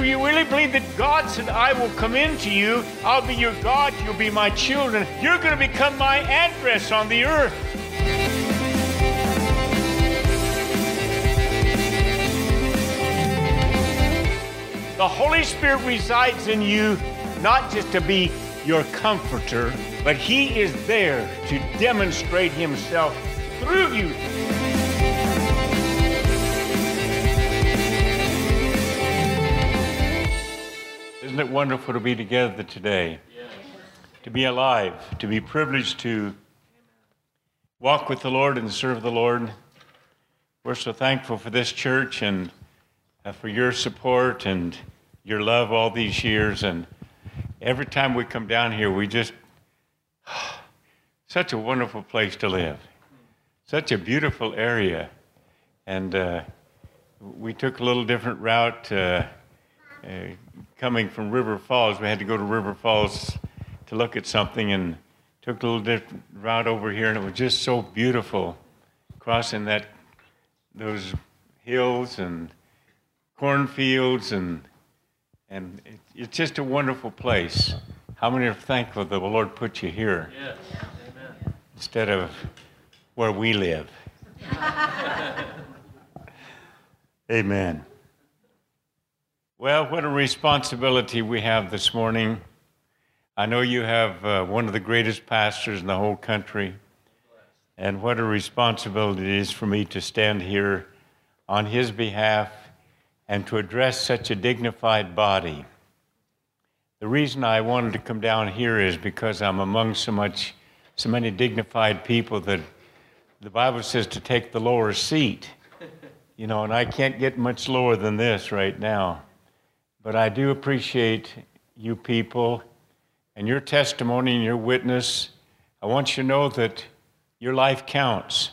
Do you really believe that God said, I will come into you, I'll be your God, you'll be my children, you're going to become my address on the earth? The Holy Spirit resides in you not just to be your comforter, but He is there to demonstrate Himself through you. Isn't it wonderful to be together today? To be alive, to be privileged to walk with the Lord and serve the Lord. We're so thankful for this church and uh, for your support and your love all these years. And every time we come down here, we just, such a wonderful place to live, such a beautiful area. And uh, we took a little different route uh, uh, coming from River Falls. We had to go to River Falls to look at something and took a little different route over here, and it was just so beautiful crossing that those hills and cornfields and and it, it's just a wonderful place. How many are thankful that the Lord put you here Yes. Amen. instead of where we live? Amen. Well, what a responsibility we have this morning. I know you have uh, one of the greatest pastors in the whole country, and what a responsibility it is for me to stand here on his behalf and to address such a dignified body. The reason I wanted to come down here is because I'm among so much, so many dignified people that the Bible says to take the lower seat, you know, and I can't get much lower than this right now. But I do appreciate you people and your testimony and your witness. I want you to know that your life counts.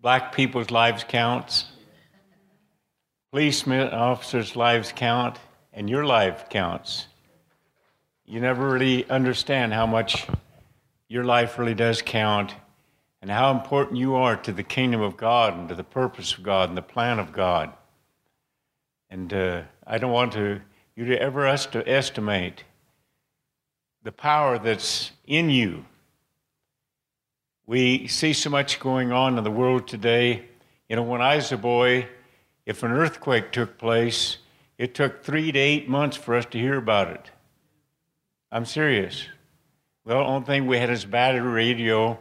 Black people's lives counts. Policemen officers' lives count, and your life counts. You never really understand how much your life really does count and how important you are to the kingdom of God and to the purpose of God and the plan of God. And uh, I don't want to, you to ever estimate the power that's in you. We see so much going on in the world today. You know, when I was a boy, if an earthquake took place, it took three to eight months for us to hear about it. I'm serious. Well, the only thing we had is battery radio,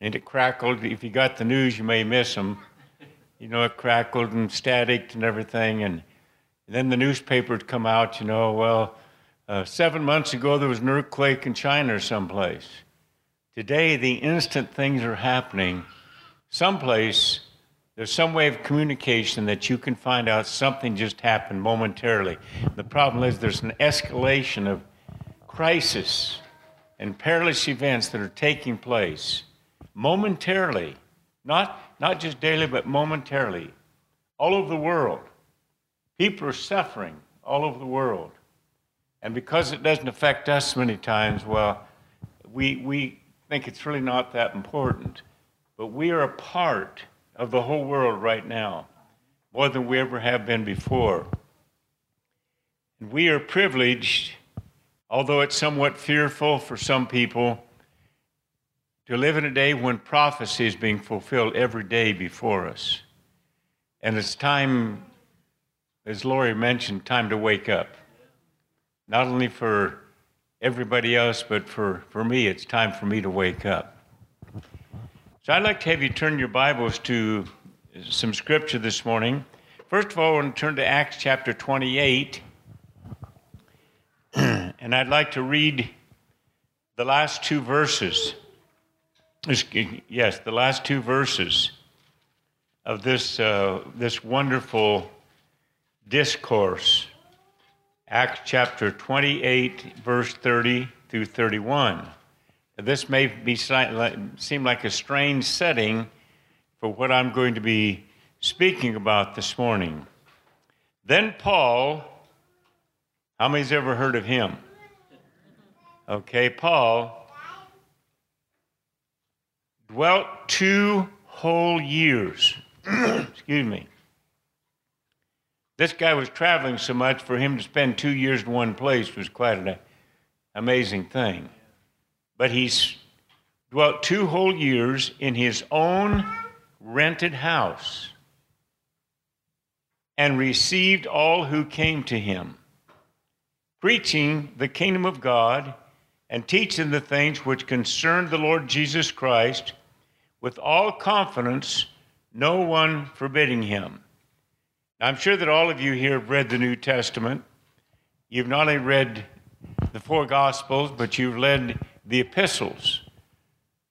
and it crackled. If you got the news, you may miss them. You know, it crackled and static and everything. And then the newspaper would come out, you know, well, uh, seven months ago there was an earthquake in China or someplace. Today, the instant things are happening, someplace, there's some way of communication that you can find out something just happened momentarily. The problem is there's an escalation of crisis and perilous events that are taking place momentarily, not, not just daily, but momentarily, all over the world. People are suffering all over the world. And because it doesn't affect us many times, well, we, we think it's really not that important. But we are a part of the whole world right now, more than we ever have been before. And we are privileged, although it's somewhat fearful for some people, to live in a day when prophecy is being fulfilled every day before us. And it's time, as Lori mentioned, time to wake up. Not only for everybody else, but for, for me, it's time for me to wake up. So I'd like to have you turn your Bibles to some scripture this morning. First of all, I want to turn to Acts chapter 28. and I'd like to read the last two verses. Yes, the last two verses of this, uh, this wonderful discourse. Acts chapter 28, verse 30 through 31. This may be seem like a strange setting for what I'm going to be speaking about this morning. Then Paul, how many's ever heard of him? Okay, Paul dwelt two whole years, excuse me, This guy was traveling so much for him to spend two years in one place was quite an amazing thing. But he's dwelt two whole years in his own rented house and received all who came to him, preaching the kingdom of God and teaching the things which concern the Lord Jesus Christ with all confidence, no one forbidding him. I'm sure that all of you here have read the New Testament. You've not only read the four Gospels, but you've read the epistles.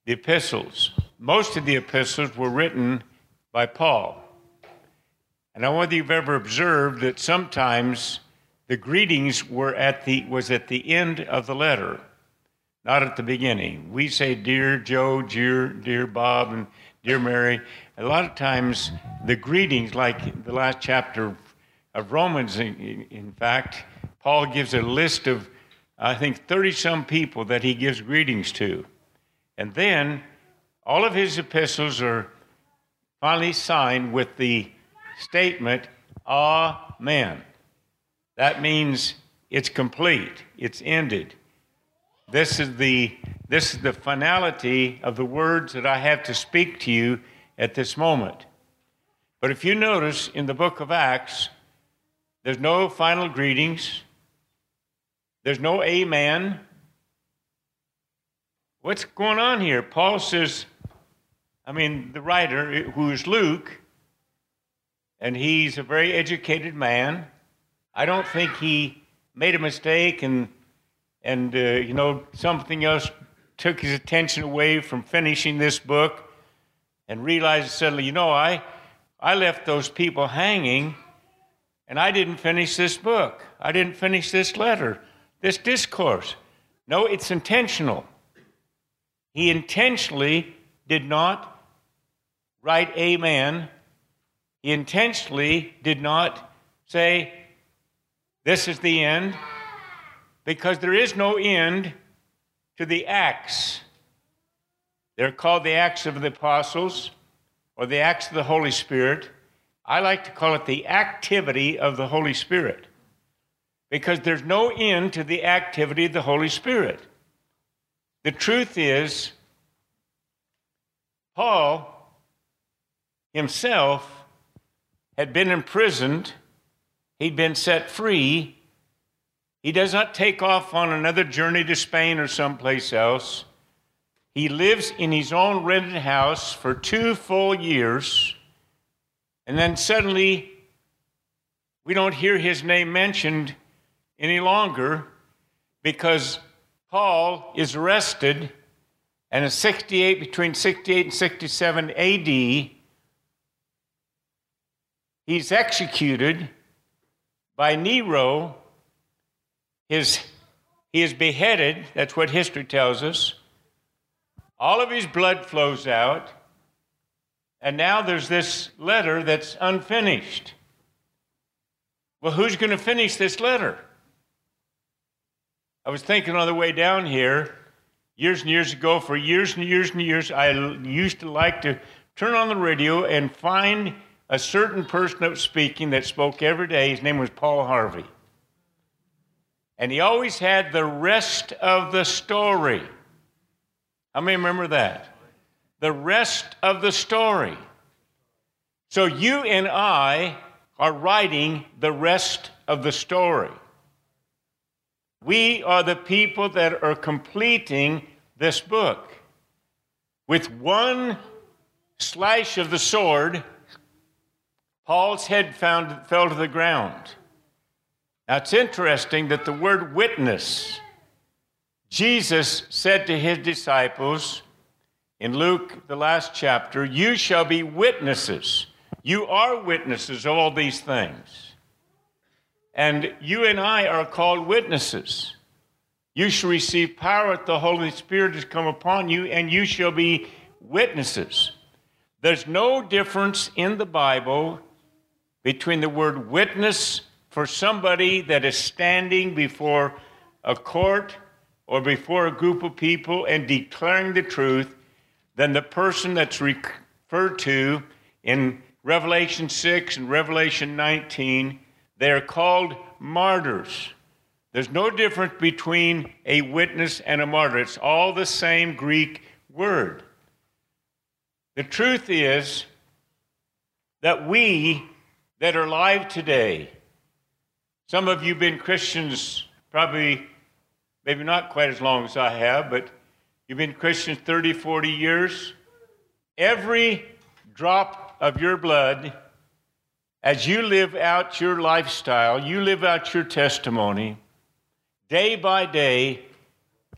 The epistles. Most of the epistles were written by Paul. And I wonder if you've ever observed that sometimes the greetings were at the, was at the end of the letter, not at the beginning. We say, Dear Joe, dear, dear Bob, and Dear Mary. A lot of times, the greetings, like the last chapter of Romans, in, in fact, Paul gives a list of, I think, 30 some people that he gives greetings to. And then all of his epistles are finally signed with the statement, Amen. That means it's complete, it's ended. This is the this is the finality of the words that I have to speak to you at this moment. But if you notice in the book of Acts, there's no final greetings. There's no amen. What's going on here? Paul says, I mean, the writer, who is Luke, and he's a very educated man. I don't think he made a mistake and and uh, you know something else took his attention away from finishing this book and realized suddenly, you know, I I left those people hanging and I didn't finish this book. I didn't finish this letter, this discourse. No, it's intentional. He intentionally did not write amen he intentionally did not say, This is the end, because there is no end to the acts. They're called the Acts of the Apostles or the Acts of the Holy Spirit. I like to call it the activity of the Holy Spirit because there's no end to the activity of the Holy Spirit. The truth is, Paul himself had been imprisoned, he'd been set free. He does not take off on another journey to Spain or someplace else. He lives in his own rented house for two full years, and then suddenly we don't hear his name mentioned any longer because Paul is arrested, and in 68, between 68 and 67 AD, he's executed by Nero. His, he is beheaded. That's what history tells us. All of his blood flows out. And now there's this letter that's unfinished. Well, who's going to finish this letter? I was thinking on the way down here, years and years ago, for years and years and years, I used to like to turn on the radio and find a certain person that was speaking that spoke every day. His name was Paul Harvey. And he always had the rest of the story. How many remember that? The rest of the story. So you and I are writing the rest of the story. We are the people that are completing this book. With one slash of the sword, Paul's head found, fell to the ground. Now it's interesting that the word witness, Jesus said to his disciples in Luke, the last chapter, You shall be witnesses. You are witnesses of all these things. And you and I are called witnesses. You shall receive power if the Holy Spirit has come upon you, and you shall be witnesses. There's no difference in the Bible between the word witness for somebody that is standing before a court or before a group of people and declaring the truth than the person that's referred to in Revelation 6 and Revelation 19 They are called martyrs. There's no difference between a witness and a martyr. It's all the same Greek word. The truth is that we that are alive today, some of you have been Christians probably, maybe not quite as long as I have, but you've been Christians 30, 40 years. Every drop of your blood, as you live out your lifestyle, you live out your testimony, day by day,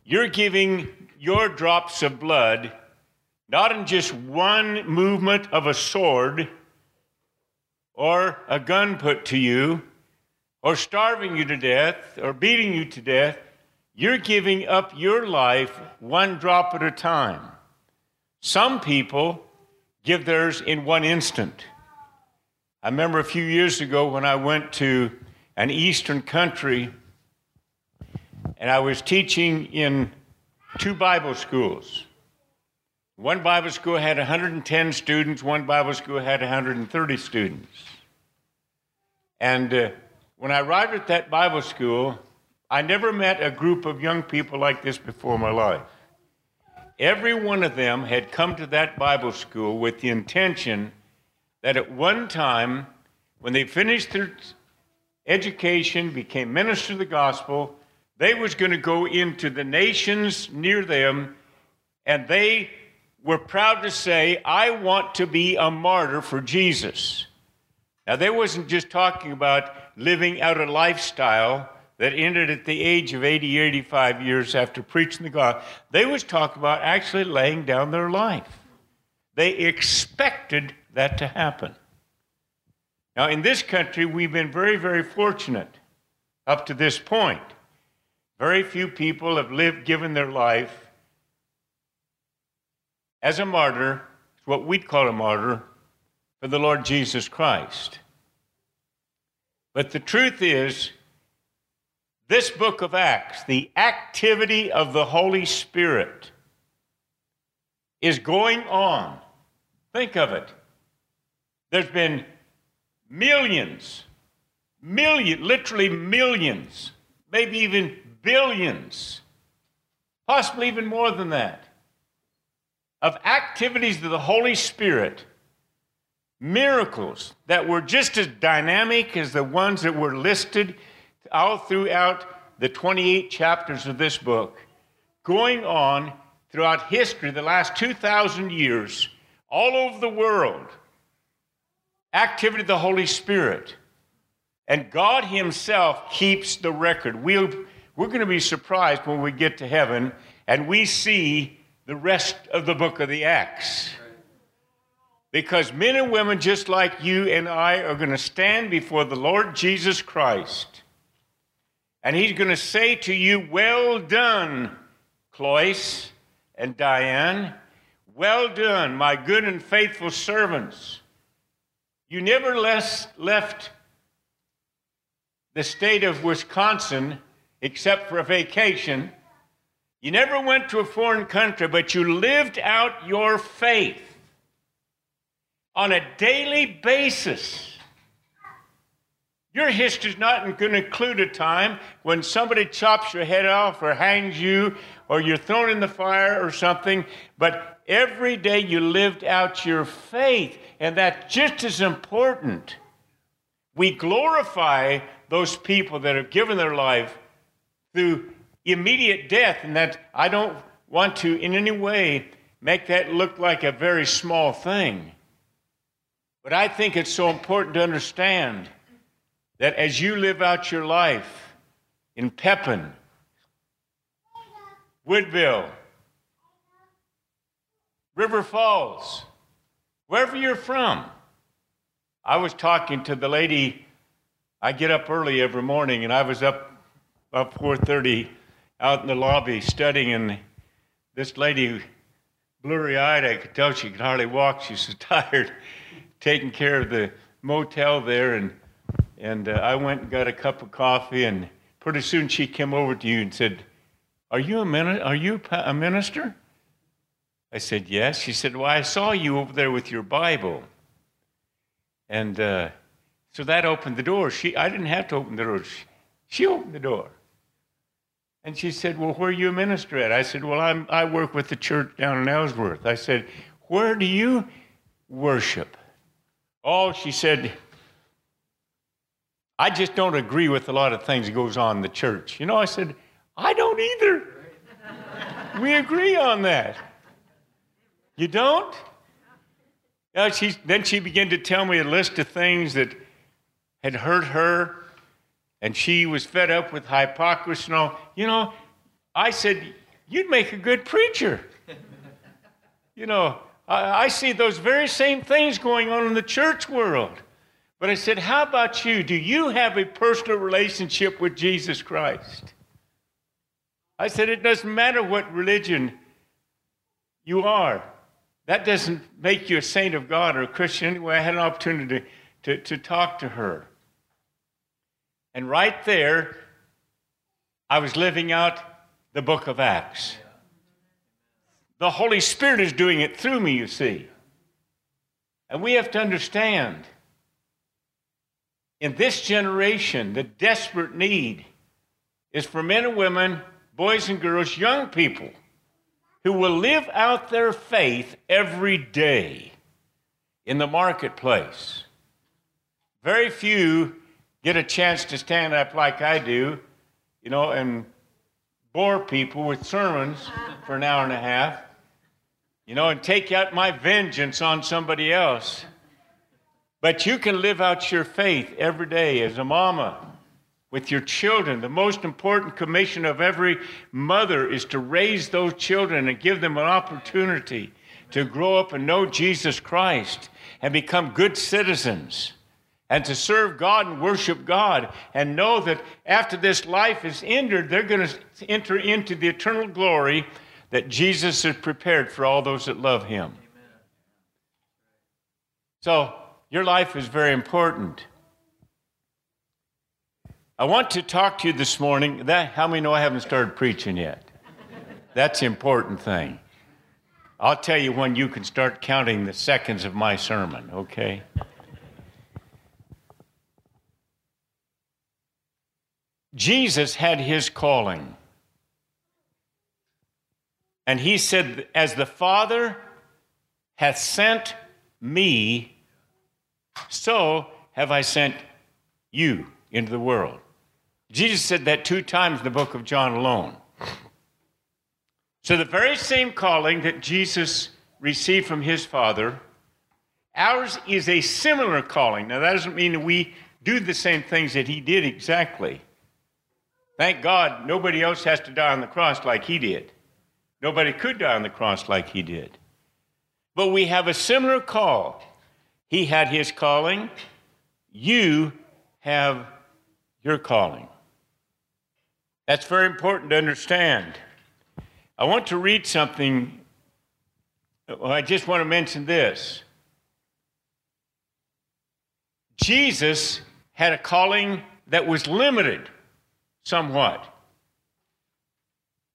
you're giving your drops of blood not in just one movement of a sword or a gun put to you or starving you to death or beating you to death. You're giving up your life one drop at a time. Some people give theirs in one instant. I remember a few years ago when I went to an eastern country and I was teaching in two Bible schools. One Bible school had 110 students, one Bible school had 130 students. And uh, when I arrived at that Bible school, I never met a group of young people like this before in my life. Every one of them had come to that Bible school with the intention that at one time, when they finished their education, became ministers of the gospel, they was going to go into the nations near them, and they were proud to say, I want to be a martyr for Jesus. Now, they wasn't just talking about living out a lifestyle that ended at the age of 80, 85 years after preaching the gospel. They was talking about actually laying down their life. They expected that to happen. Now, in this country, we've been very, very fortunate up to this point. Very few people have lived, given their life as a martyr, what we'd call a martyr, for the Lord Jesus Christ. But the truth is, this book of Acts, the activity of the Holy Spirit, is going on. Think of it. There's been millions, million, literally millions, maybe even billions, possibly even more than that, of activities of the Holy Spirit, miracles that were just as dynamic as the ones that were listed all throughout the 28 chapters of this book, going on throughout history, the last 2,000 years, all over the world. Activity of the Holy Spirit. And God Himself keeps the record. We'll, we're going to be surprised when we get to heaven and we see the rest of the book of the Acts. Because men and women just like you and I are going to stand before the Lord Jesus Christ. And he's going to say to you, Well done, Cloyce and Diane. Well done, my good and faithful servants. You never left the state of Wisconsin except for a vacation you never went to a foreign country, but you lived out your faith on a daily basis. Your history is not going to include a time when somebody chops your head off or hangs you or you're thrown in the fire or something, but every day you lived out your faith, and that's just as important. We glorify those people that have given their life through immediate death, and that I don't want to in any way make that look like a very small thing. But I think it's so important to understand that as you live out your life in Pepin, Woodville, River Falls, wherever you're from. I was talking to the lady. I get up early every morning, and I was up up 4:30 out in the lobby studying, and this lady, blurry eyed, I could tell she could hardly walk. She was so tired, taking care of the motel there. And, and uh, I went and got a cup of coffee, and pretty soon she came over to you and said, Are you a, min- are you a minister? I said, Yes. She said, Well, I saw you over there with your Bible. And uh, So that opened the door. She, I didn't have to open the door. She, she opened the door. And she said, Well, where are you a minister at? I said, Well, I'm, I work with the church down in Ellsworth. I said, Where do you worship? Oh, she said, I just don't agree with a lot of things that goes on in the church. You know, I said, I don't either. we agree on that. You don't? Now she, then she began to tell me a list of things that had hurt her, and she was fed up with hypocrisy and all. You know, I said, You'd make a good preacher. you know, I, I see those very same things going on in the church world. But I said, How about you? Do you have a personal relationship with Jesus Christ? I said, It doesn't matter what religion you are. That doesn't make you a saint of God or a Christian anyway. I had an opportunity to, to, to talk to her. And right there, I was living out the book of Acts. The Holy Spirit is doing it through me, you see. And we have to understand in this generation, the desperate need is for men and women, boys and girls, young people who will live out their faith every day in the marketplace. Very few get a chance to stand up like I do, you know, and bore people with sermons for an hour and a half, you know, and take out my vengeance on somebody else. But you can live out your faith every day as a mama with your children. The most important commission of every mother is to raise those children and give them an opportunity to grow up and know Jesus Christ and become good citizens and to serve God and worship God and know that after this life is ended, they're going to enter into the eternal glory that Jesus has prepared for all those that love Him. So, your life is very important. I want to talk to you this morning. That, how many know I haven't started preaching yet? That's the important thing. I'll tell you when you can start counting the seconds of my sermon, okay? Jesus had his calling. And he said, As the Father hath sent me, so have I sent you into the world. Jesus said that two times in the book of John alone. So, the very same calling that Jesus received from his Father, ours is a similar calling. Now, that doesn't mean that we do the same things that he did exactly. Thank God nobody else has to die on the cross like he did. Nobody could die on the cross like he did. But we have a similar call. He had his calling, you have your calling. That's very important to understand. I want to read something. I just want to mention this. Jesus had a calling that was limited somewhat.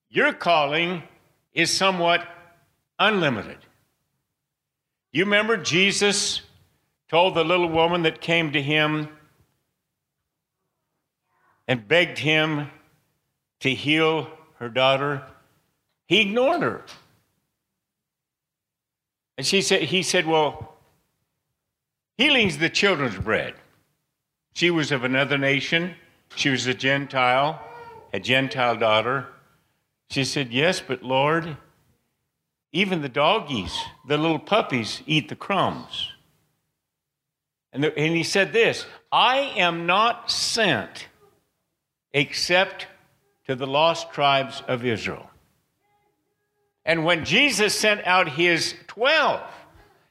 Your calling is somewhat unlimited. You remember Jesus told the little woman that came to him and begged him to heal her daughter, he ignored her. And she said, he said, Well, healing's the children's bread. She was of another nation. She was a Gentile, a Gentile daughter. She said, Yes, but Lord, even the doggies, the little puppies, eat the crumbs. And, the, and he said this I am not sent except to the lost tribes of Israel. And when Jesus sent out his 12,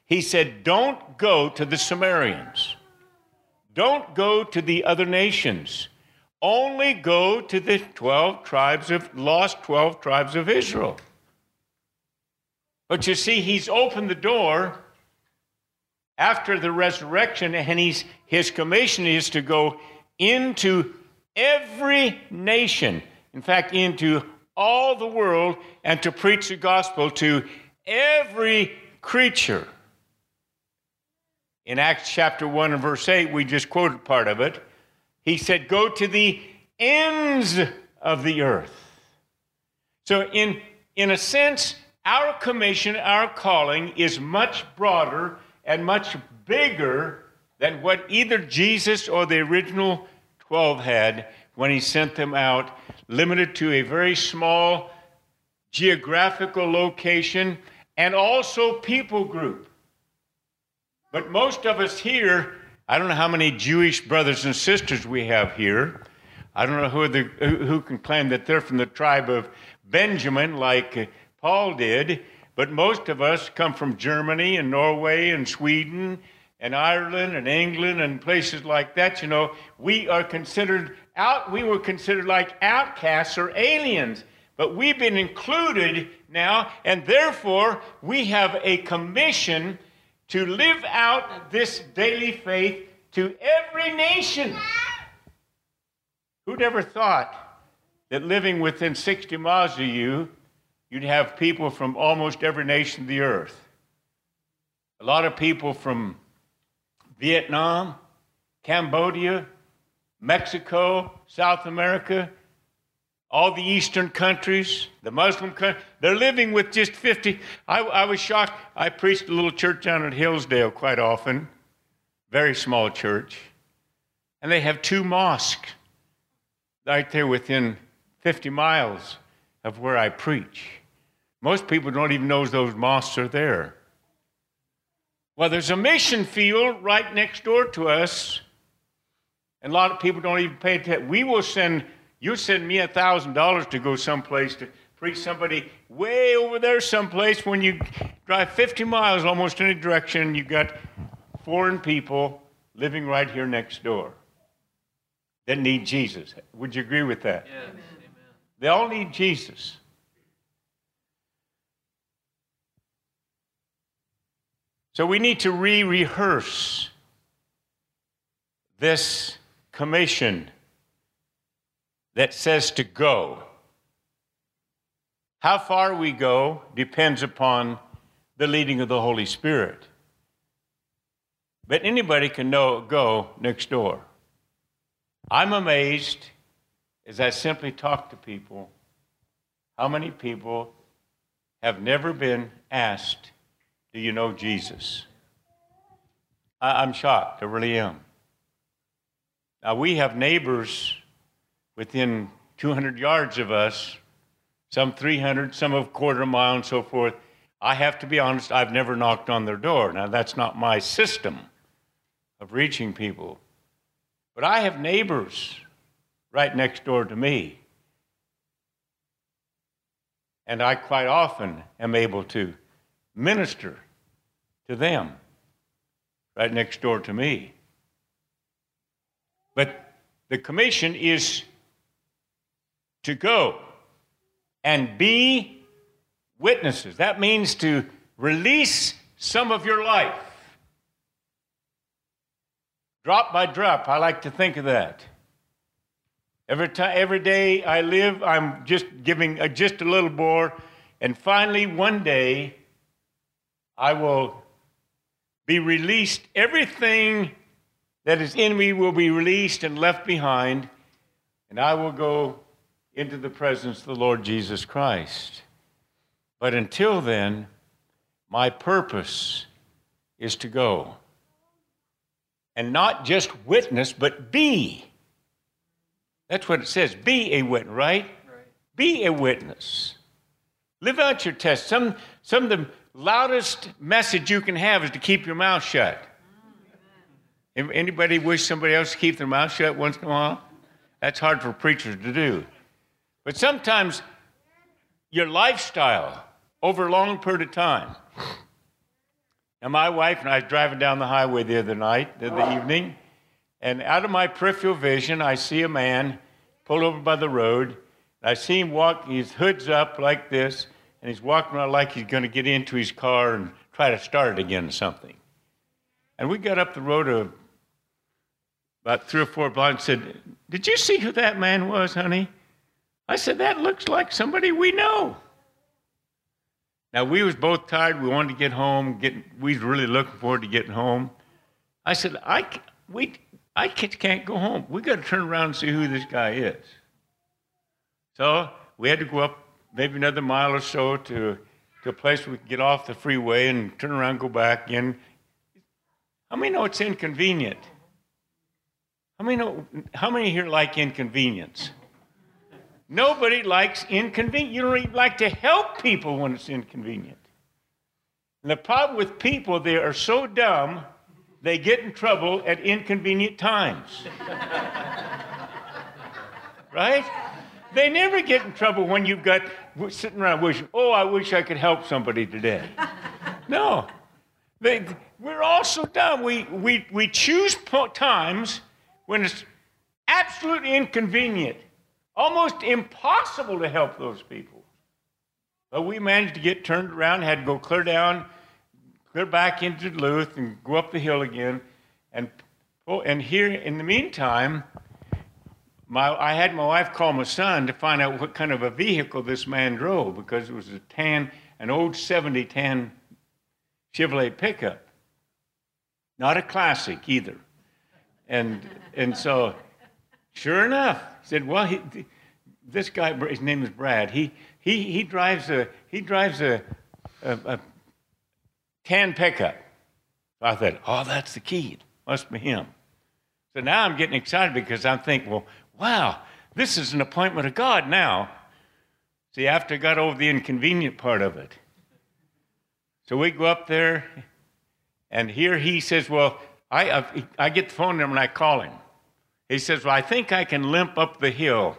he said, Don't go to the Samaritans. Don't go to the other nations. Only go to the 12 tribes of lost 12 tribes of Israel. But you see, he's opened the door after the resurrection, and he's, his commission is to go into every nation, in fact, into all the world, and to preach the gospel to every creature. in Acts chapter 1 and verse 8, we just quoted part of it. He said, Go to the ends of the earth. So, in, in a sense, our commission, our calling is much broader and much bigger than what either Jesus or the original 12 had when he sent them out, limited to a very small geographical location and also people group. But most of us here, I don't know how many Jewish brothers and sisters we have here. I don't know who, the, who can claim that they're from the tribe of Benjamin, like uh, Paul did, but most of us come from Germany and Norway and Sweden and Ireland and England and places like that. You know, we are considered out, we were considered like outcasts or aliens, but we've been included now, and therefore we have a commission to live out this daily faith to every nation. Who'd ever thought that living within 60 miles of you, you'd have people from almost every nation of the earth. A lot of people from Vietnam, Cambodia, Mexico, South America, all the eastern countries, the Muslim countries, they're living with just 50. I, I, was shocked. I preached a little church down at Hillsdale quite often, very small church, and they have two mosques right there within 50 miles of where I preach. Most people don't even know those mosques are there. Well, there's a mission field right next door to us, and a lot of people don't even pay attention. We will send, you send me a $1,000 to go someplace to preach somebody way over there someplace when you drive 50 miles almost any direction, you got foreign people living right here next door that need Jesus. Would you agree with that? Yes. They all need Jesus. So we need to re rehearse this commission that says to go. How far we go depends upon the leading of the Holy Spirit. But anybody can know, go next door. I'm amazed as I simply talk to people how many people have never been asked, Do you know Jesus? I, am shocked. I really am. Now, we have neighbors within 200 yards of us, some 300, some a quarter mile, and so forth. I have to be honest, I've never knocked on their door. Now, that's not my system of reaching people. But I have neighbors right next door to me. And I quite often am able to minister to them right next door to me. But the commission is to go and be witnesses. That means to release some of your life. Drop by drop, I like to think of that. Every time, every day I live, I'm just giving a, just a little more, and finally one day, I will be released. Everything that is in me will be released and left behind, and I will go into the presence of the Lord Jesus Christ. But until then, my purpose is to go and not just witness, but be. That's what it says. Be a witness, right? right? Be a witness. Live out your test. Some, some of the loudest message you can have is to keep your mouth shut. Anybody wish somebody else to keep their mouth shut once in a while? That's hard for preachers to do. But sometimes your lifestyle over a long period of time and my wife and I was driving down the highway the other night, the, the evening, and out of my peripheral vision, I see a man pull over by the road. I see him walk, his hood's up like this, and he's walking around like he's going to get into his car and try to start it again or something. And we got up the road of about three or four blocks and said, Did you see who that man was, honey? I said, That looks like somebody we know. Now we was both tired. We wanted to get home. We was really looking forward to getting home. I said, I, we, I can't go home. We got to turn around and see who this guy is. So we had to go up maybe another mile or so to, to a place we could get off the freeway and turn around and go back in. How many know it's inconvenient? How many know, how many here like inconvenience? Nobody likes inconvenience. You don't even like to help people when it's inconvenient. And the problem with people, they are so dumb, they get in trouble at inconvenient times. right? They never get in trouble when you've got sitting around wishing, oh, I wish I could help somebody today. no. They, we're all so dumb. We, we, we choose times when it's absolutely inconvenient, almost impossible to help those people. But we managed to get turned around, had to go clear down, clear back into Duluth, and go up the hill again. And, oh, and here, in the meantime, my, I had my wife call my son to find out what kind of a vehicle this man drove because it was a tan, an old 70 tan Chevrolet pickup. Not a classic either. And, and so, sure enough, said, well, he, this guy, his name is Brad, he, he, he drives a, he drives a, a, a tan pickup. So I thought, oh, that's the key. It must be him. So now I'm getting excited because I'm thinking, well, wow, this is an appointment of God now. See, after I got over the inconvenient part of it. So we go up there, and here he says, Well, I, I get the phone number and I call him. He says, Well, I think I can limp up the hill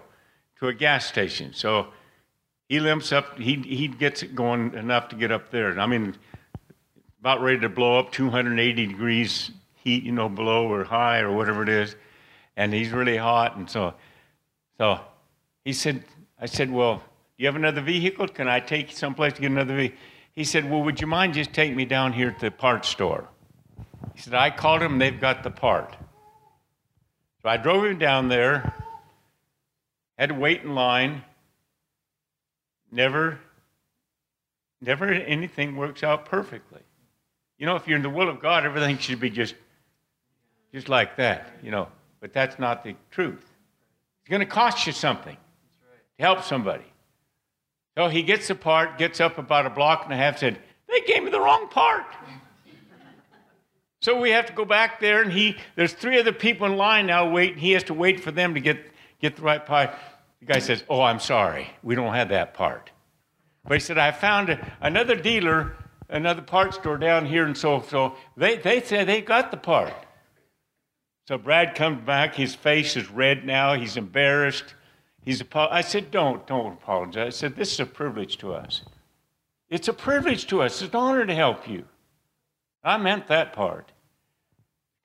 to a gas station. So he limps up, he, he gets it going enough to get up there. I mean, about ready to blow up 280 degrees heat, you know, below or high or whatever it is and he's really hot. And so, so he said, I said, well, do you have another vehicle? Can I take you someplace to get another vehicle? He said, well, would you mind just take me down here to the parts store? He said, I called him, they've got the part. So I drove him down there, had to wait in line. Never, never anything works out perfectly. You know, if you're in the will of God, everything should be just, just like that, you know but that's not the truth. It's going to cost you something to help somebody. So he gets the part, gets up about a block and a half, said, They gave me the wrong part. So we have to go back there, and he there's three other people in line now waiting. He has to wait for them to get, get the right part. The guy says, Oh, I'm sorry, we don't have that part. But he said, I found a, another dealer, another part store down here, and so so they, they said they got the part. So Brad comes back. His face is red now. He's embarrassed. He's I said, don't, don't apologize. I said, this is a privilege to us. It's a privilege to us. It's an honor to help you. I meant that part.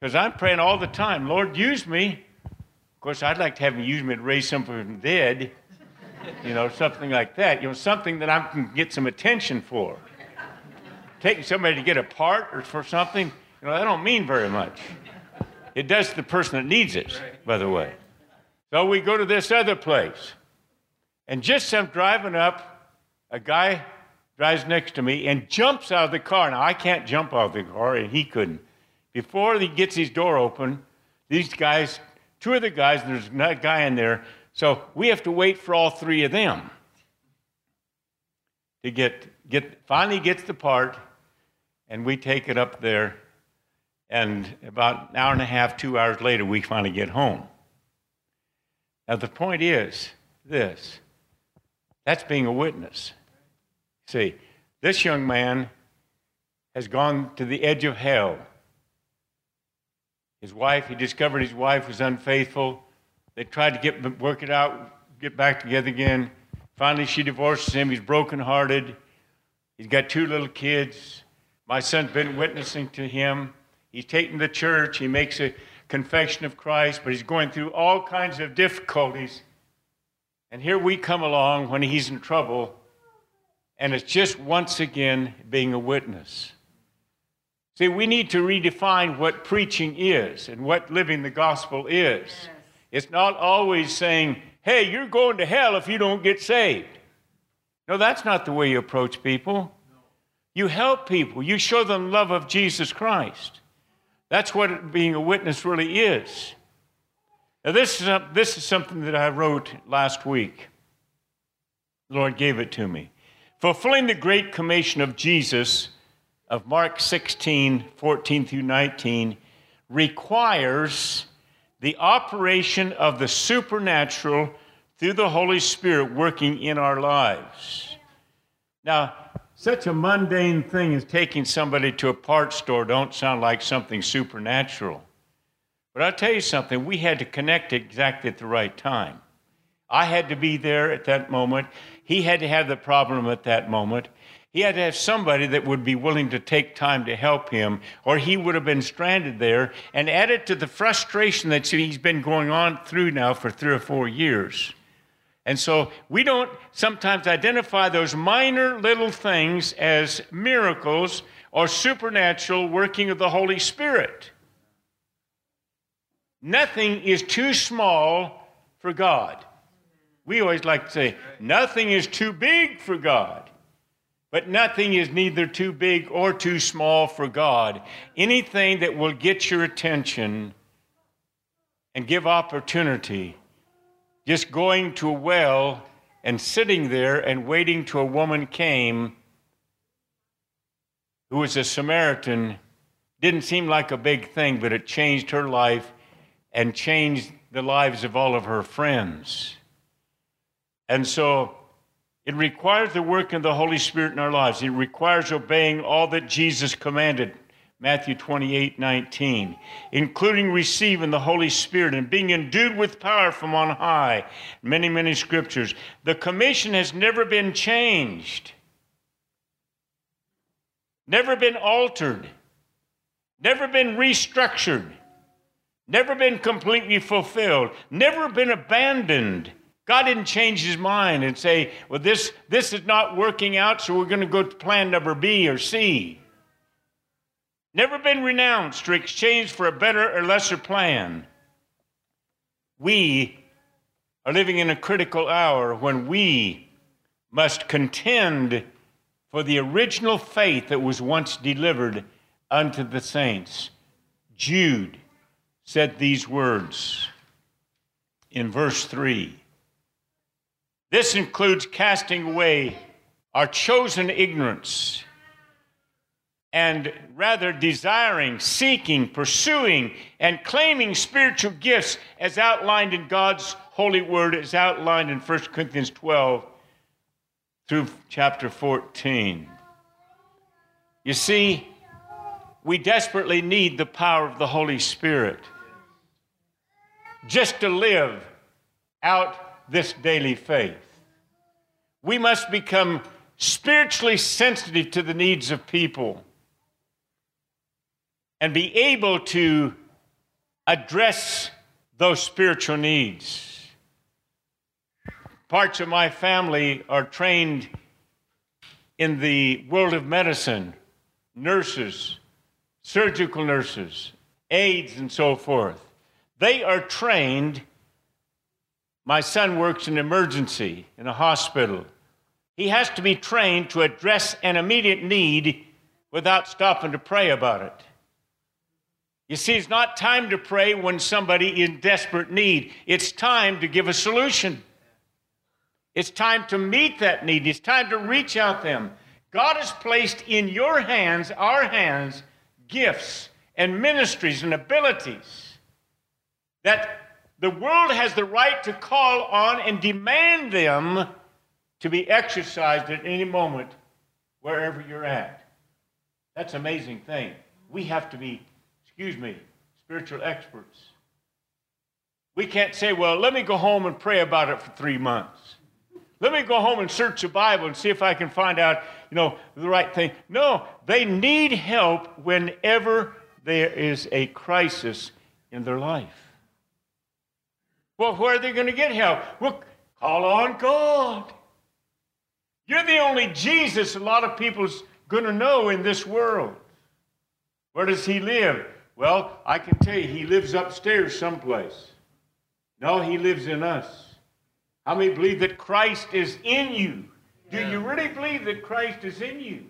Because I'm praying all the time, Lord, use me. Of course, I'd like to have him use me to raise somebody from the dead, you know, something like that. You know, something that I can get some attention for. Taking somebody to get a part or for something, you know, that don't mean very much. It does to the person that needs it, by the way. So we go to this other place. And just as I'm driving up, a guy drives next to me and jumps out of the car. Now, I can't jump out of the car, and he couldn't. Before he gets his door open, these guys, two of the guys, there's a guy in there, so we have to wait for all three of them to get, get finally gets the part, and we take it up there and about an hour and a half, two hours later, we finally get home. Now, the point is this that's being a witness. See, this young man has gone to the edge of hell. His wife, he discovered his wife was unfaithful. They tried to get work it out, get back together again. Finally, she divorces him. He's brokenhearted. He's got two little kids. My son's been witnessing to him. He's taken the church, he makes a confession of Christ, but he's going through all kinds of difficulties. And here we come along when he's in trouble, and it's just once again being a witness. See, we need to redefine what preaching is and what living the gospel is. Yes. It's not always saying, hey, you're going to hell if you don't get saved. No, that's not the way you approach people. You help people, you show them love of Jesus Christ. That's what being a witness really is. Now, this is, a, this is something that I wrote last week. The Lord gave it to me. Fulfilling the great commission of Jesus of Mark 16, 14 through 19, requires the operation of the supernatural through the Holy Spirit working in our lives. Now, such a mundane thing as taking somebody to a parts store don't sound like something supernatural. But I'll tell you something, we had to connect exactly at the right time. I had to be there at that moment. He had to have the problem at that moment. He had to have somebody that would be willing to take time to help him, or he would have been stranded there and added to the frustration that he's been going on through now for three or four years. And so we don't sometimes identify those minor little things as miracles or supernatural working of the Holy Spirit. Nothing is too small for God. We always like to say, nothing is too big for God. But nothing is neither too big or too small for God. Anything that will get your attention and give opportunity just going to a well and sitting there and waiting till a woman came who was a Samaritan didn't seem like a big thing, but it changed her life and changed the lives of all of her friends. And so it requires the work of the Holy Spirit in our lives. It requires obeying all that Jesus commanded Matthew 28 19, including receiving the Holy Spirit and being endued with power from on high. Many, many scriptures. The commission has never been changed, never been altered, never been restructured, never been completely fulfilled, never been abandoned. God didn't change his mind and say, well, this, this is not working out, so we're going to go to plan number B or C never been renounced or exchanged for a better or lesser plan. We are living in a critical hour when we must contend for the original faith that was once delivered unto the saints. Jude said these words in verse 3. This includes casting away our chosen ignorance and rather desiring, seeking, pursuing, and claiming spiritual gifts as outlined in God's holy word, as outlined in 1 Corinthians 12 through chapter 14. You see, we desperately need the power of the Holy Spirit just to live out this daily faith. We must become spiritually sensitive to the needs of people and be able to address those spiritual needs. Parts of my family are trained in the world of medicine, nurses, surgical nurses, aides, and so forth. They are trained. My son works in emergency in a hospital. He has to be trained to address an immediate need without stopping to pray about it. You see, it's not time to pray when somebody in desperate need. It's time to give a solution. It's time to meet that need. It's time to reach out them. God has placed in your hands, our hands, gifts and ministries and abilities that the world has the right to call on and demand them to be exercised at any moment wherever you're at. That's an amazing thing. We have to be excuse me, spiritual experts. We can't say, well, let me go home and pray about it for three months. Let me go home and search the Bible and see if I can find out, you know, the right thing. No, they need help whenever there is a crisis in their life. Well, where are they going to get help? Well, call on God. You're the only Jesus a lot of people's going to know in this world. Where does he live? Well, I can tell you, he lives upstairs someplace. No, he lives in us. How many believe that Christ is in you? Do you really believe that Christ is in you?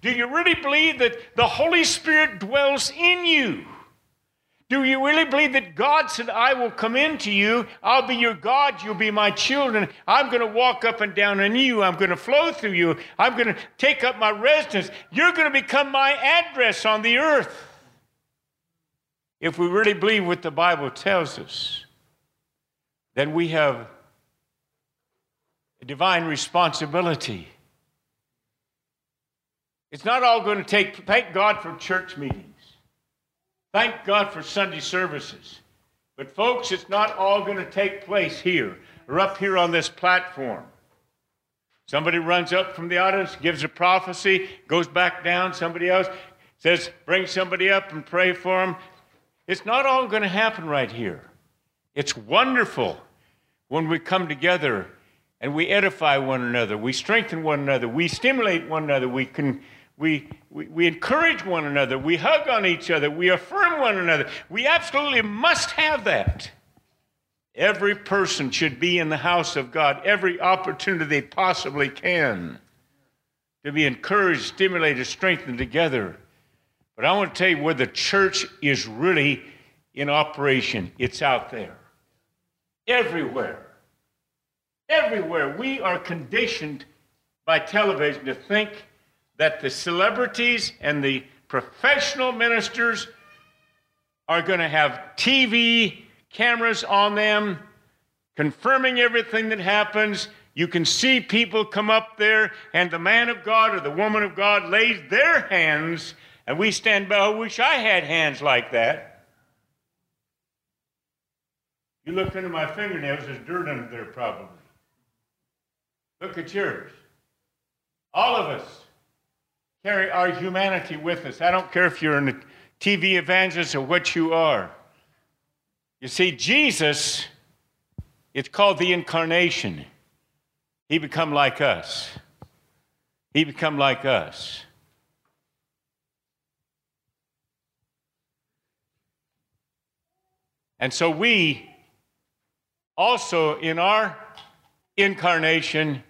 Do you really believe that the Holy Spirit dwells in you? Do you really believe that God said, I will come into you, I'll be your God, you'll be my children, I'm going to walk up and down in you, I'm going to flow through you, I'm going to take up my residence, you're going to become my address on the earth? If we really believe what the Bible tells us, then we have a divine responsibility. It's not all going to take, thank God for church meetings. Thank God for Sunday services. But, folks, it's not all going to take place here or up here on this platform. Somebody runs up from the audience, gives a prophecy, goes back down. Somebody else says, bring somebody up and pray for them. It's not all going to happen right here. It's wonderful when we come together and we edify one another, we strengthen one another, we stimulate one another, we can we, we, we encourage one another. We hug on each other. We affirm one another. We absolutely must have that. Every person should be in the house of God every opportunity they possibly can to be encouraged, stimulated, strengthened together. But I want to tell you where the church is really in operation. It's out there. Everywhere. Everywhere. We are conditioned by television to think that the celebrities and the professional ministers are going to have TV cameras on them, confirming everything that happens. You can see people come up there, and the man of God or the woman of God lays their hands, and we stand by. I wish I had hands like that. You look under my fingernails, there's dirt under there probably. Look at yours. All of us carry our humanity with us. I don't care if you're a TV evangelist or what you are. You see, Jesus, it's called the incarnation. He become like us. He become like us. And so we also in our incarnation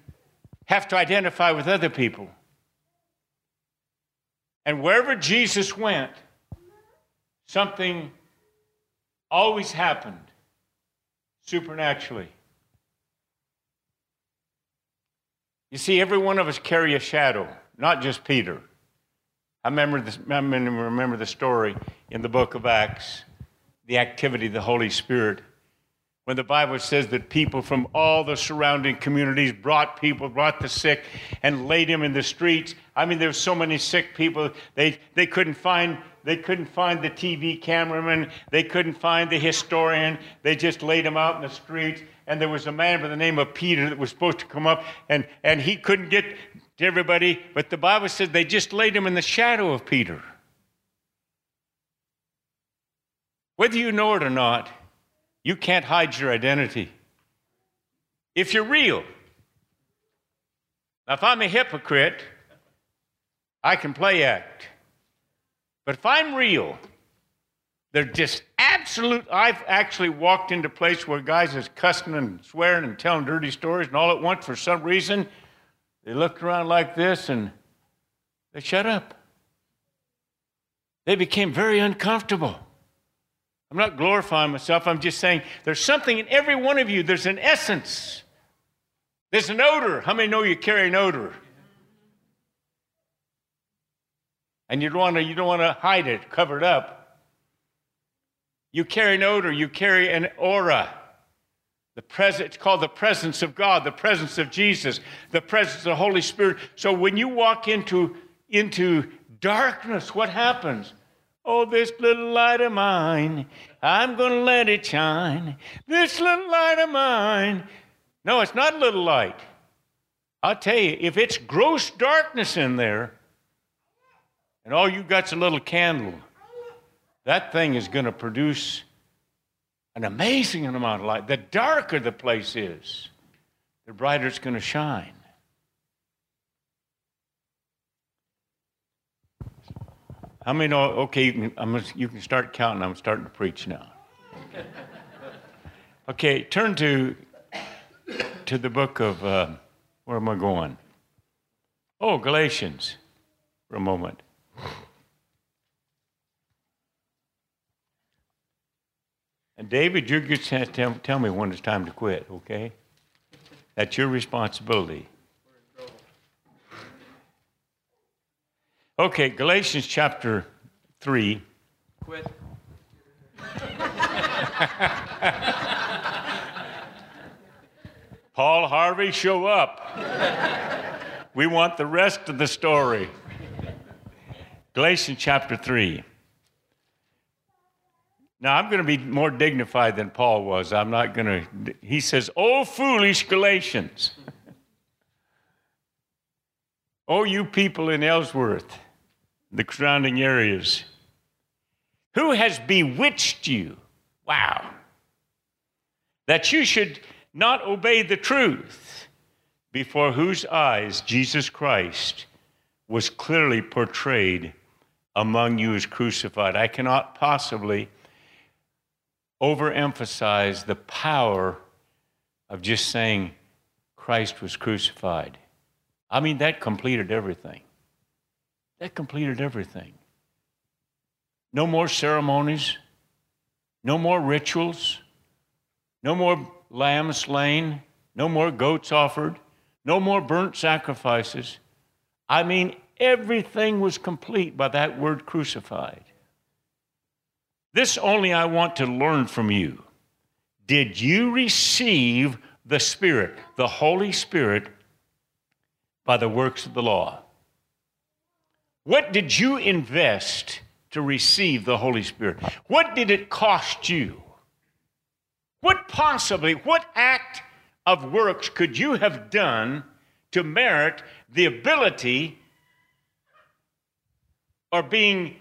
have to identify with other people. And wherever Jesus went, something always happened supernaturally. You see, every one of us carry a shadow, not just Peter. I remember, this, I remember the story in the book of Acts, the activity of the Holy Spirit when the Bible says that people from all the surrounding communities brought people, brought the sick, and laid them in the streets. I mean, there were so many sick people, they, they couldn't find they couldn't find the TV cameraman, they couldn't find the historian, they just laid them out in the streets. And there was a man by the name of Peter that was supposed to come up, and, and he couldn't get to everybody, but the Bible says they just laid him in the shadow of Peter. Whether you know it or not, you can't hide your identity. If you're real, now if I'm a hypocrite, I can play act. But if I'm real, they're just absolute. I've actually walked into place where guys is cussing and swearing and telling dirty stories, and all at once, for some reason, they looked around like this and they shut up. They became very uncomfortable. I'm not glorifying myself. I'm just saying there's something in every one of you. There's an essence. There's an odor. How many know you carry an odor? And you don't want to, you don't want to hide it, cover it up. You carry an odor. You carry an aura. The presence, it's called the presence of God, the presence of Jesus, the presence of the Holy Spirit. So when you walk into, into darkness, what happens? Oh, this little light of mine, I'm going to let it shine. This little light of mine. No, it's not a little light. I'll tell you, if it's gross darkness in there, and all you've got's a little candle, that thing is going to produce an amazing amount of light. The darker the place is, the brighter it's going to shine. How many know? Okay, you can, I'm, you can start counting. I'm starting to preach now. Okay, turn to to the book of uh, where am I going? Oh, Galatians, for a moment. And David, you just tell, tell me when it's time to quit, okay? That's your responsibility. Okay, Galatians chapter 3. Quit. Paul Harvey, show up. we want the rest of the story. Galatians chapter 3. Now, I'm going to be more dignified than Paul was. I'm not going to. He says, Oh, foolish Galatians. oh, you people in Ellsworth, the surrounding areas. Who has bewitched you? Wow. That you should not obey the truth, before whose eyes Jesus Christ was clearly portrayed among you as crucified. I cannot possibly overemphasize the power of just saying Christ was crucified. I mean, that completed everything. That completed everything. No more ceremonies, no more rituals, no more lambs slain, no more goats offered, no more burnt sacrifices. I mean, everything was complete by that word crucified. This only I want to learn from you. Did you receive the Spirit, the Holy Spirit, by the works of the law? What did you invest to receive the Holy Spirit? What did it cost you? What possibly, what act of works could you have done to merit the ability or being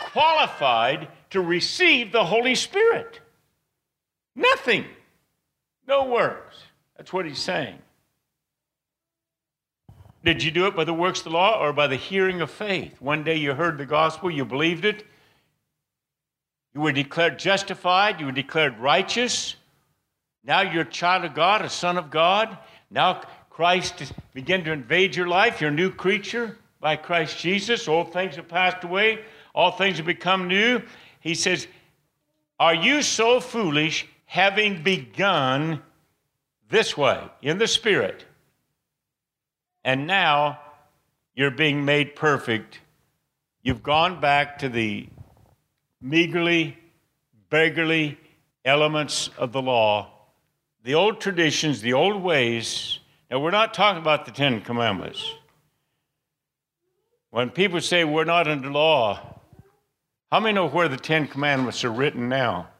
qualified to receive the Holy Spirit? Nothing. No works. That's what he's saying. Did you do it by the works of the law or by the hearing of faith? One day you heard the gospel, you believed it, you were declared justified, you were declared righteous. Now you're a child of God, a son of God. Now Christ began to invade your life. You're a new creature by Christ Jesus. Old things have passed away, all things have become new. He says, Are you so foolish, having begun this way in the Spirit? And now you're being made perfect. You've gone back to the meagerly, beggarly elements of the law, the old traditions, the old ways. Now, we're not talking about the Ten Commandments. When people say we're not under law, how many know where the Ten Commandments are written now?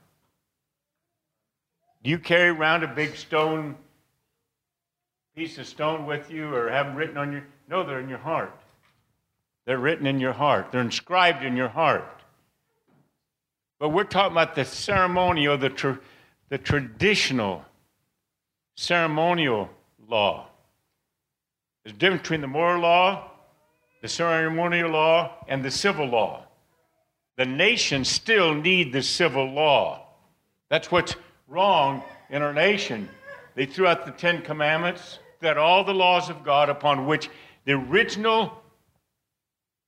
Do you carry around a big stone, piece of stone with you, or have them written on your? No, they're in your heart. They're written in your heart. They're inscribed in your heart. But we're talking about the ceremonial, the, tra- the traditional ceremonial law. There's a difference between the moral law, the ceremonial law, and the civil law. The nations still need the civil law. That's what's wrong in our nation. They threw out the Ten Commandments, that all the laws of God upon which the original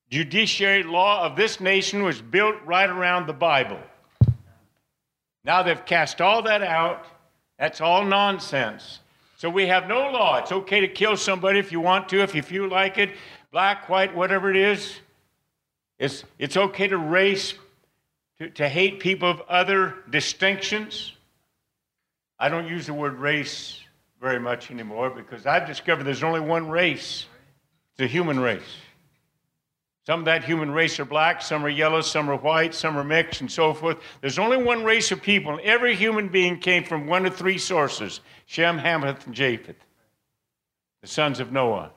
judiciary law of this nation was built right around the Bible. Now they've cast all that out. That's all nonsense. So we have no law. It's okay to kill somebody if you want to, if you feel like it, black, white, whatever it is. It's, it's okay to race, to, to hate people of other distinctions. I don't use the word race very much anymore because I've discovered there's only one race the human race. Some of that human race are black, some are yellow, some are white, some are mixed, and so forth. There's only one race of people, and every human being came from one of three sources Shem, Hameth, and Japheth, the sons of Noah.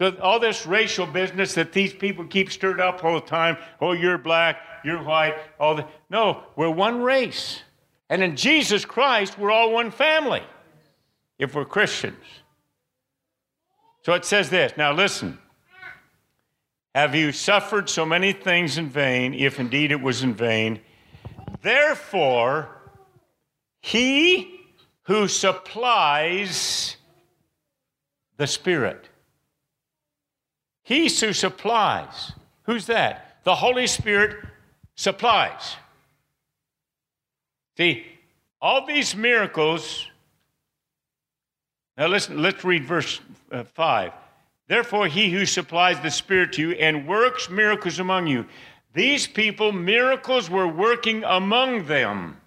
So, all this racial business that these people keep stirred up all the time oh, you're black, you're white, all the. No, we're one race. And in Jesus Christ, we're all one family if we're Christians. So it says this. Now, listen. Have you suffered so many things in vain, if indeed it was in vain? Therefore, he who supplies the Spirit, he who supplies, who's that? The Holy Spirit supplies. See, all these miracles. Now listen, let's read verse uh, 5. Therefore, he who supplies the Spirit to you and works miracles among you. These people, miracles were working among them.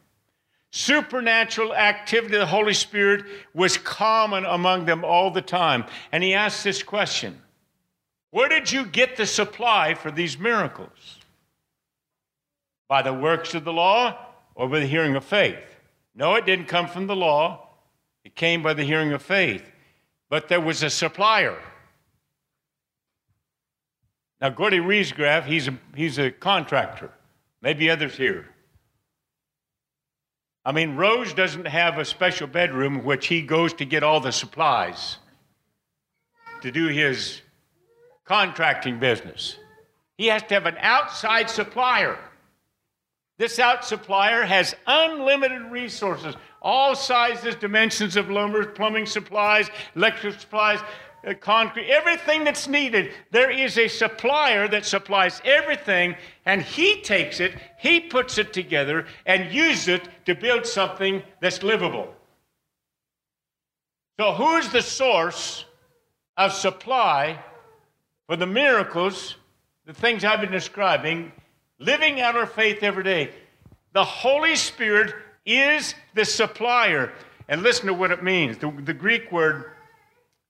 Supernatural activity of the Holy Spirit was common among them all the time. And he asked this question Where did you get the supply for these miracles? By the works of the law or by the hearing of faith? No, it didn't come from the law, it came by the hearing of faith. But there was a supplier. Now, Gordy Riesgraf, he's a, he's a contractor. Maybe others here. I mean, Rose doesn't have a special bedroom in which he goes to get all the supplies to do his contracting business. He has to have an outside supplier. This out supplier has unlimited resources, all sizes, dimensions of lumber, plumbing supplies, electric supplies, uh, concrete, everything that's needed. There is a supplier that supplies everything, and he takes it, he puts it together, and uses it to build something that's livable. So, who's the source of supply for the miracles, the things I've been describing, living out our faith every day? The Holy Spirit is the supplier. And listen to what it means. The, the Greek word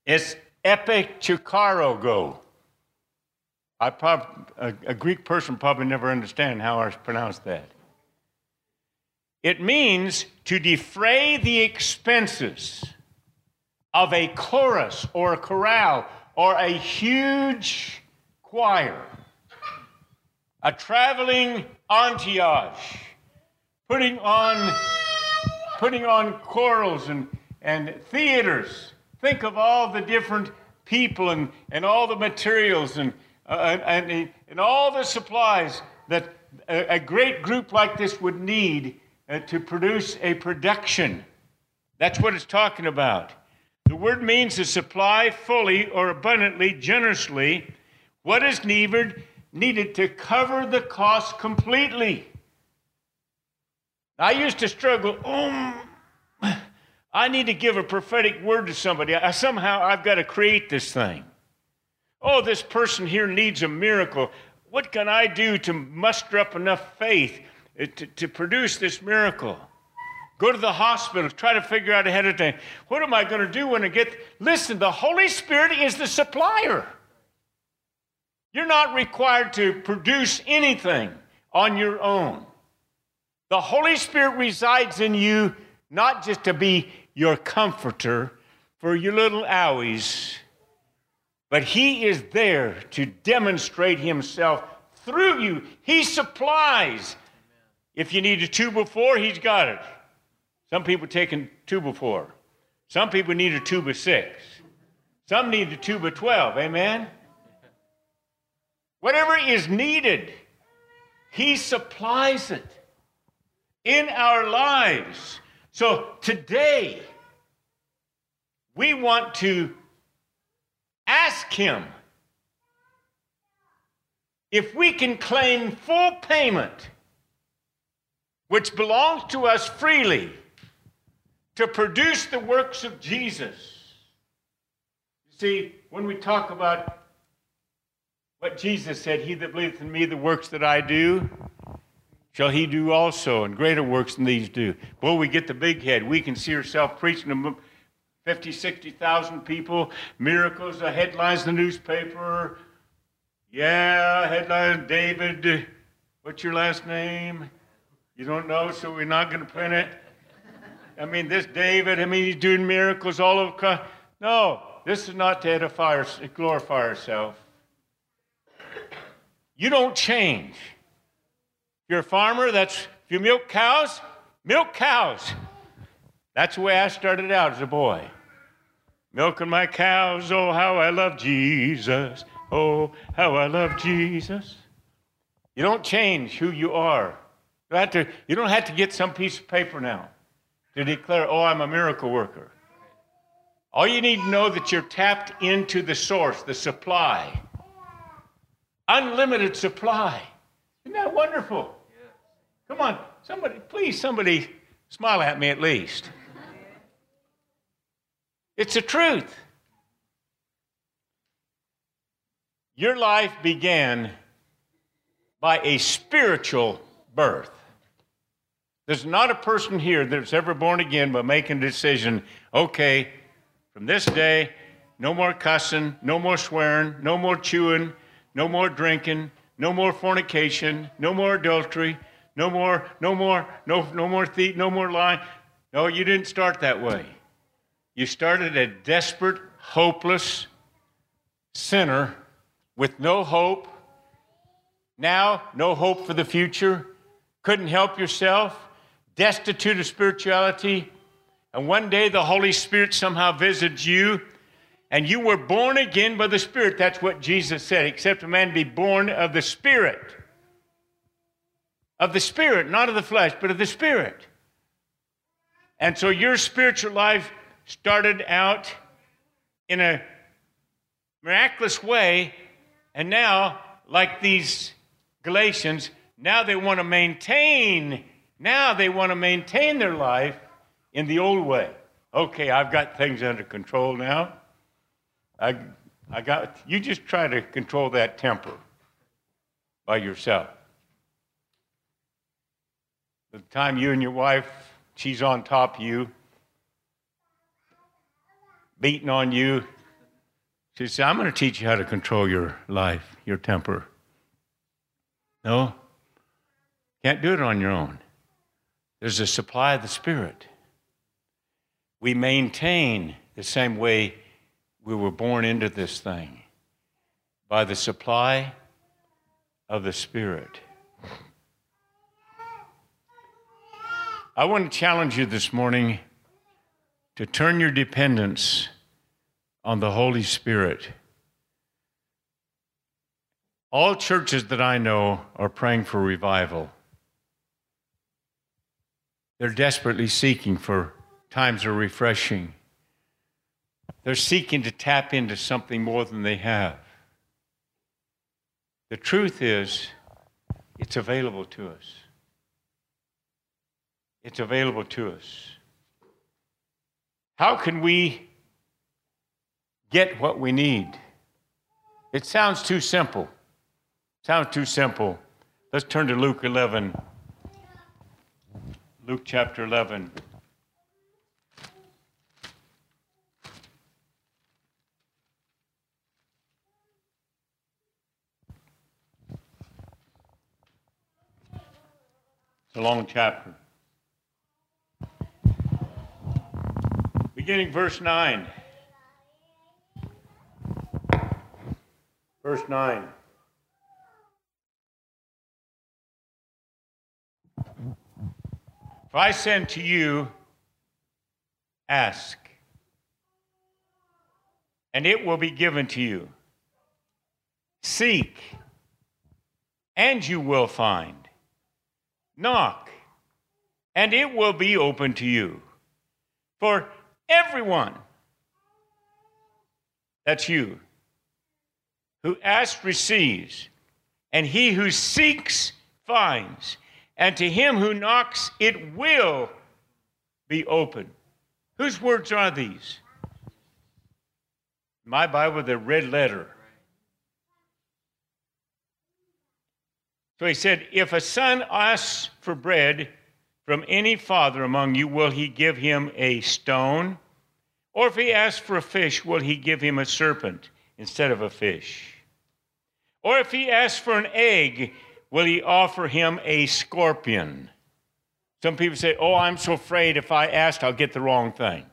is epikoukarogo. I prob- a, a Greek person probably never understand how I pronounce that. It means to defray the expenses of a chorus or a chorale or a huge choir, a traveling entourage, putting on, putting on chorals and, and theaters Think of all the different people and, and all the materials and, uh, and, and all the supplies that a, a great group like this would need uh, to produce a production. That's what it's talking about. The word means to supply fully or abundantly, generously, what is needed, needed to cover the cost completely. I used to struggle, oh, I need to give a prophetic word to somebody. I, somehow I've got to create this thing. Oh, this person here needs a miracle. What can I do to muster up enough faith uh, to, to produce this miracle? Go to the hospital, try to figure out ahead of time. What am I going to do when I get. Listen, the Holy Spirit is the supplier. You're not required to produce anything on your own. The Holy Spirit resides in you not just to be your comforter for your little owies, but He is there to demonstrate Himself through you. He supplies. If you need a two before, He's got it. Some people taking two before. Some people need a two of six. Some need a two of 12. Amen? Whatever is needed, He supplies it in our lives. So today, we want to ask Him if we can claim full payment, which belongs to us freely, to produce the works of Jesus. You see, when we talk about what Jesus said, He that believeth in me, the works that I do, shall he do also, and greater works than these do. Boy, we get the big head. We can see ourselves preaching to 50, 60,000 people, miracles, the headlines in the newspaper. Yeah, headlines, David, what's your last name? You don't know, so we're not going to print it. I mean, this David, I mean, he's doing miracles all over. No, this is not to edify or glorify ourselves. You don't change If you're a farmer, that's if you milk cows, milk cows. That's the way I started out as a boy. Milking my cows, oh, how I love Jesus. Oh, how I love Jesus. You don't change who you are. You don't have to, you don't have to get some piece of paper now to declare, oh, I'm a miracle worker. All you need to know that you're tapped into the source, the supply. Unlimited supply. Isn't that wonderful? Come on, somebody, please, somebody Smile at me at least. It's the truth. Your life began by a spiritual birth. There's not a person here that's ever born again by making a decision okay, from this day, no more cussing, no more swearing, no more chewing, no more drinking, no more fornication, no more adultery, no more, no more, no, no more thief, no more lying. No, you didn't start that way. You started a desperate, hopeless sinner with no hope. Now, no hope for the future. Couldn't help yourself. Destitute of spirituality. And one day the Holy Spirit somehow visits you and you were born again by the Spirit. That's what Jesus said, except a man be born of the Spirit. Of the Spirit, not of the flesh, but of the Spirit. And so your spiritual life started out in a miraculous way, and now, like these Galatians, now they want to maintain, now they want to maintain their life in the old way. Okay, I've got things under control now. I, I got, you just try to control that temper by yourself. The time you and your wife, she's on top of you, beating on you, she says, I'm going to teach you how to control your life, your temper. No, can't do it on your own. There's a supply of the Spirit. We maintain the same way we were born into this thing by the supply of the Spirit. I want to challenge you this morning to turn your dependence on the Holy Spirit. All churches that I know are praying for revival. They're desperately seeking for times of refreshing. They're seeking to tap into something more than they have. The truth is, it's available to us. It's available to us. How can we get what we need? It sounds too simple. Sounds too simple. Let's turn to Luke 11. Luke chapter 11. A long chapter. Beginning verse 9. Verse 9. If I send to you, ask, and it will be given to you. Seek, and you will find. Knock, and it will be open to you. For everyone, that's you, who asks receives, and he who seeks finds, and to him who knocks it will be open. Whose words are these? My Bible, the red letter. So he said, If a son asks for bread from any father among you, will he give him a stone? Or if he asks for a fish, will he give him a serpent instead of a fish? Or if he asks for an egg, will he offer him a scorpion? Some people say, Oh, I'm so afraid if I ask, I'll get the wrong thing.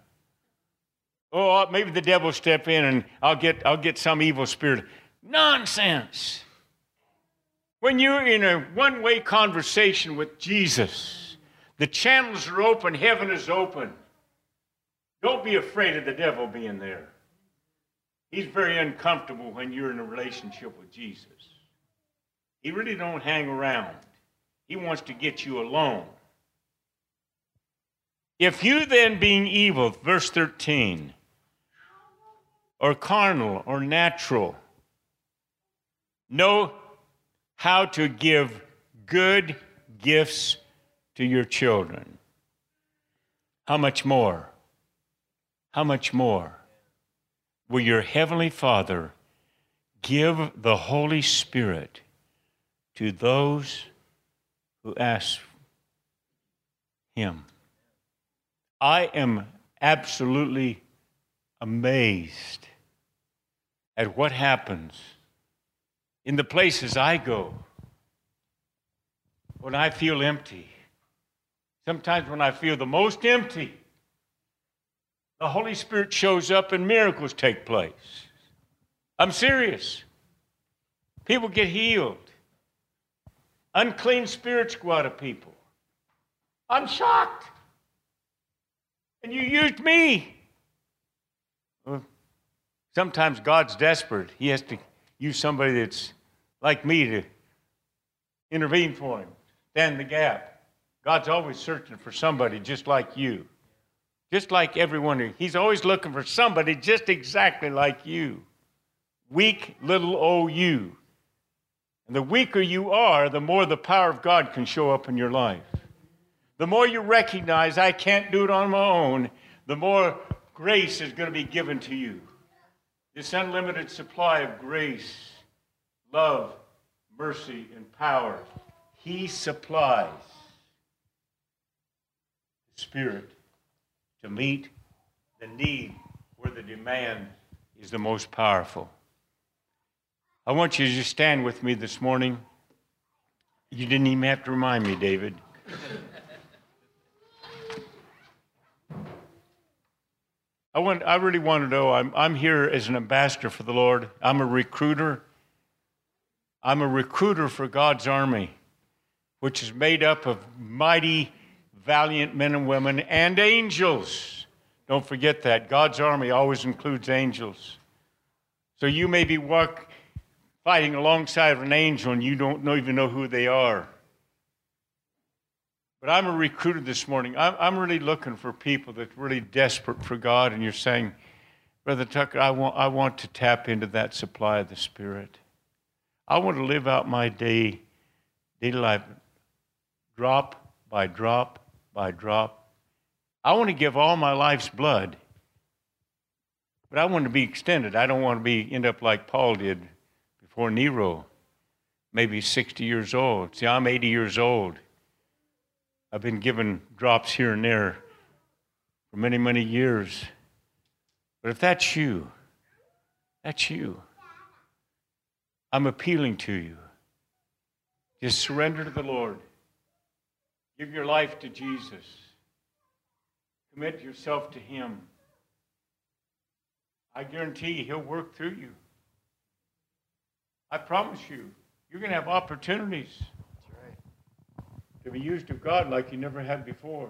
Oh, maybe the devil will step in and I'll get, I'll get some evil spirit. Nonsense. When you're in a one way conversation with Jesus, the channels are open, heaven is open. Don't be afraid of the devil being there. He's very uncomfortable when you're in a relationship with Jesus. He really don't hang around. He wants to get you alone. If you then, being evil, verse 13, or carnal or natural, know how to give good gifts to your children. how much more? How much more will your Heavenly Father give the Holy Spirit to those who ask Him? I am absolutely amazed at what happens in the places I go when I feel empty. Sometimes when I feel the most empty, the Holy Spirit shows up and miracles take place. I'm serious. People get healed. Unclean spirits go out of people. I'm shocked. And you used me. Sometimes God's desperate. He has to use somebody that's like me to intervene for him, stand the gap. God's always searching for somebody just like you, just like everyone. He's always looking for somebody just exactly like you. Weak little old you. And the weaker you are, the more the power of God can show up in your life. The more you recognize I can't do it on my own, the more grace is going to be given to you. This unlimited supply of grace, love, mercy, and power, He supplies the Spirit to meet the need where the demand is the most powerful. I want you to just stand with me this morning. You didn't even have to remind me, David. I, want, I really want to know I'm, I'm here as an ambassador for the Lord. I'm a recruiter. I'm a recruiter for God's army, which is made up of mighty, valiant men and women and angels. Don't forget that. God's army always includes angels. So you may be walk, fighting alongside of an angel and you don't know, even know who they are. But I'm a recruiter this morning. I'm, I'm really looking for people that are really desperate for God, and you're saying, Brother Tucker, I want, I want to tap into that supply of the Spirit. I want to live out my day, daily life, drop by drop by drop. I want to give all my life's blood, but I want to be extended. I don't want to be end up like Paul did before Nero, maybe 60 years old. See, I'm 80 years old. I've been given drops here and there for many, many years. But if that's you, that's you. I'm appealing to you. Just surrender to the Lord. Give your life to Jesus. Commit yourself to Him. I guarantee He'll work through you. I promise you, you're going to have opportunities to be used of God like you never had before.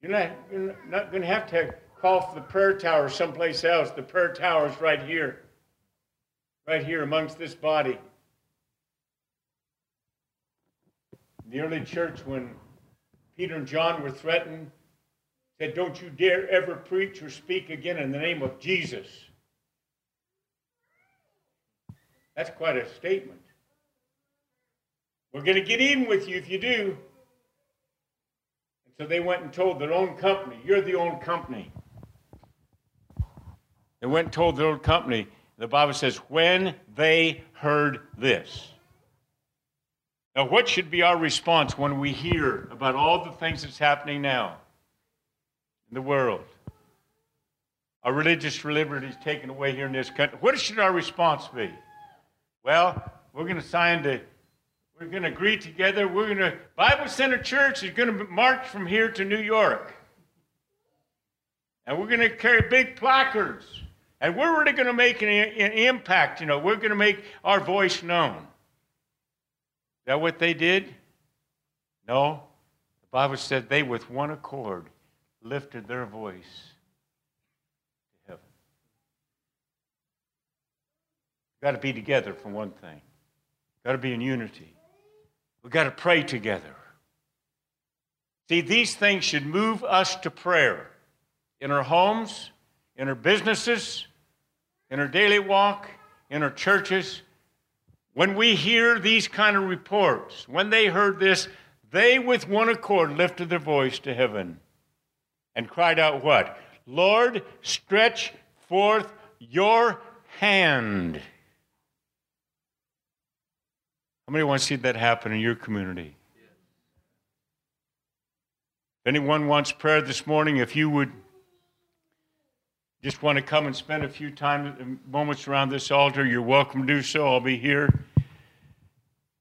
You're not, you're not going to have to call for the prayer tower someplace else. The prayer tower is right here, right here amongst this body. In the early church, when Peter and John were threatened, said, Don't you dare ever preach or speak again in the name of Jesus. That's quite a statement. We're going to get even with you if you do. And so they went and told their own company, You're the own company. They went and told their own company. The Bible says, When they heard this. Now, what should be our response when we hear about all the things that's happening now in the world? Our religious liberty is taken away here in this country. What should our response be? Well, we're going to sign the we're going to agree together. We're going to, Bible Center Church is going to march from here to New York. And we're going to carry big placards. And we're really going to make an, an impact. You know, we're going to make our voice known. Is that what they did? No. The Bible said they, with one accord, lifted their voice to heaven. Got to be together for one thing. Got to be in unity. We've got to pray together. See, these things should move us to prayer in our homes, in our businesses, in our daily walk, in our churches. When we hear these kind of reports, when they heard this, they with one accord lifted their voice to heaven and cried out, What? Lord, stretch forth your hand. How many want to see that happen in your community? If anyone wants prayer this morning, if you would just want to come and spend a few time, uh, moments around this altar, you're welcome to do so. I'll be here.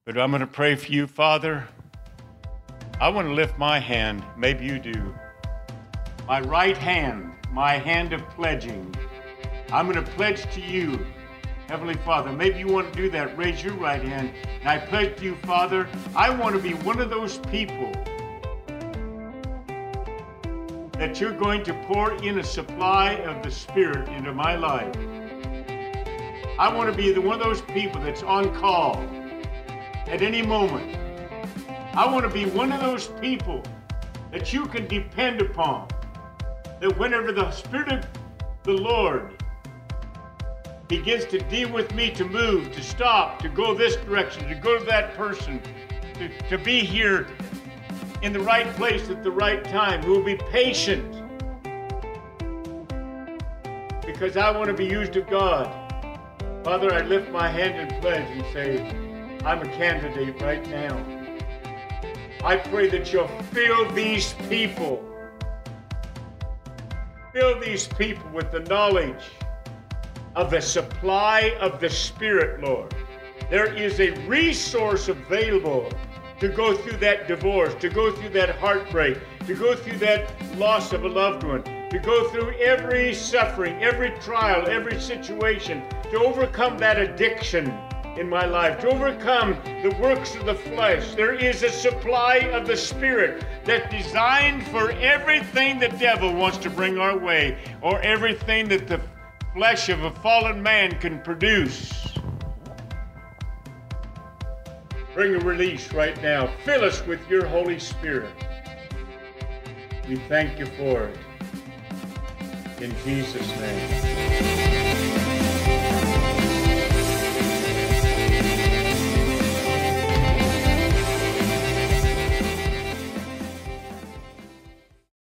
But I'm going to pray for you, Father. I want to lift my hand. Maybe you do. My right hand, my hand of pledging. I'm going to pledge to you, Heavenly Father. Maybe you want to do that. Raise your right hand. And I pledge to you, Father, I want to be one of those people that you're going to pour in a supply of the Spirit into my life. I want to be the one of those people that's on call at any moment. I want to be one of those people that you can depend upon. That whenever the Spirit of the Lord begins to deal with me to move, to stop, to go this direction, to go to that person, to, to be here in the right place at the right time, We'll be patient. Because I want to be used of God. Father, I lift my hand and pledge and say, I'm a candidate right now. I pray that you'll fill these people, fill these people with the knowledge of the supply of the Spirit, Lord. There is a resource available to go through that divorce, to go through that heartbreak, to go through that loss of a loved one, to go through every suffering, every trial, every situation, to overcome that addiction in my life, to overcome the works of the flesh. There is a supply of the Spirit that's designed for everything the devil wants to bring our way, or everything that the flesh of a fallen man can produce. Bring a release right now. Fill us with your Holy Spirit. We thank you for it. In Jesus' name.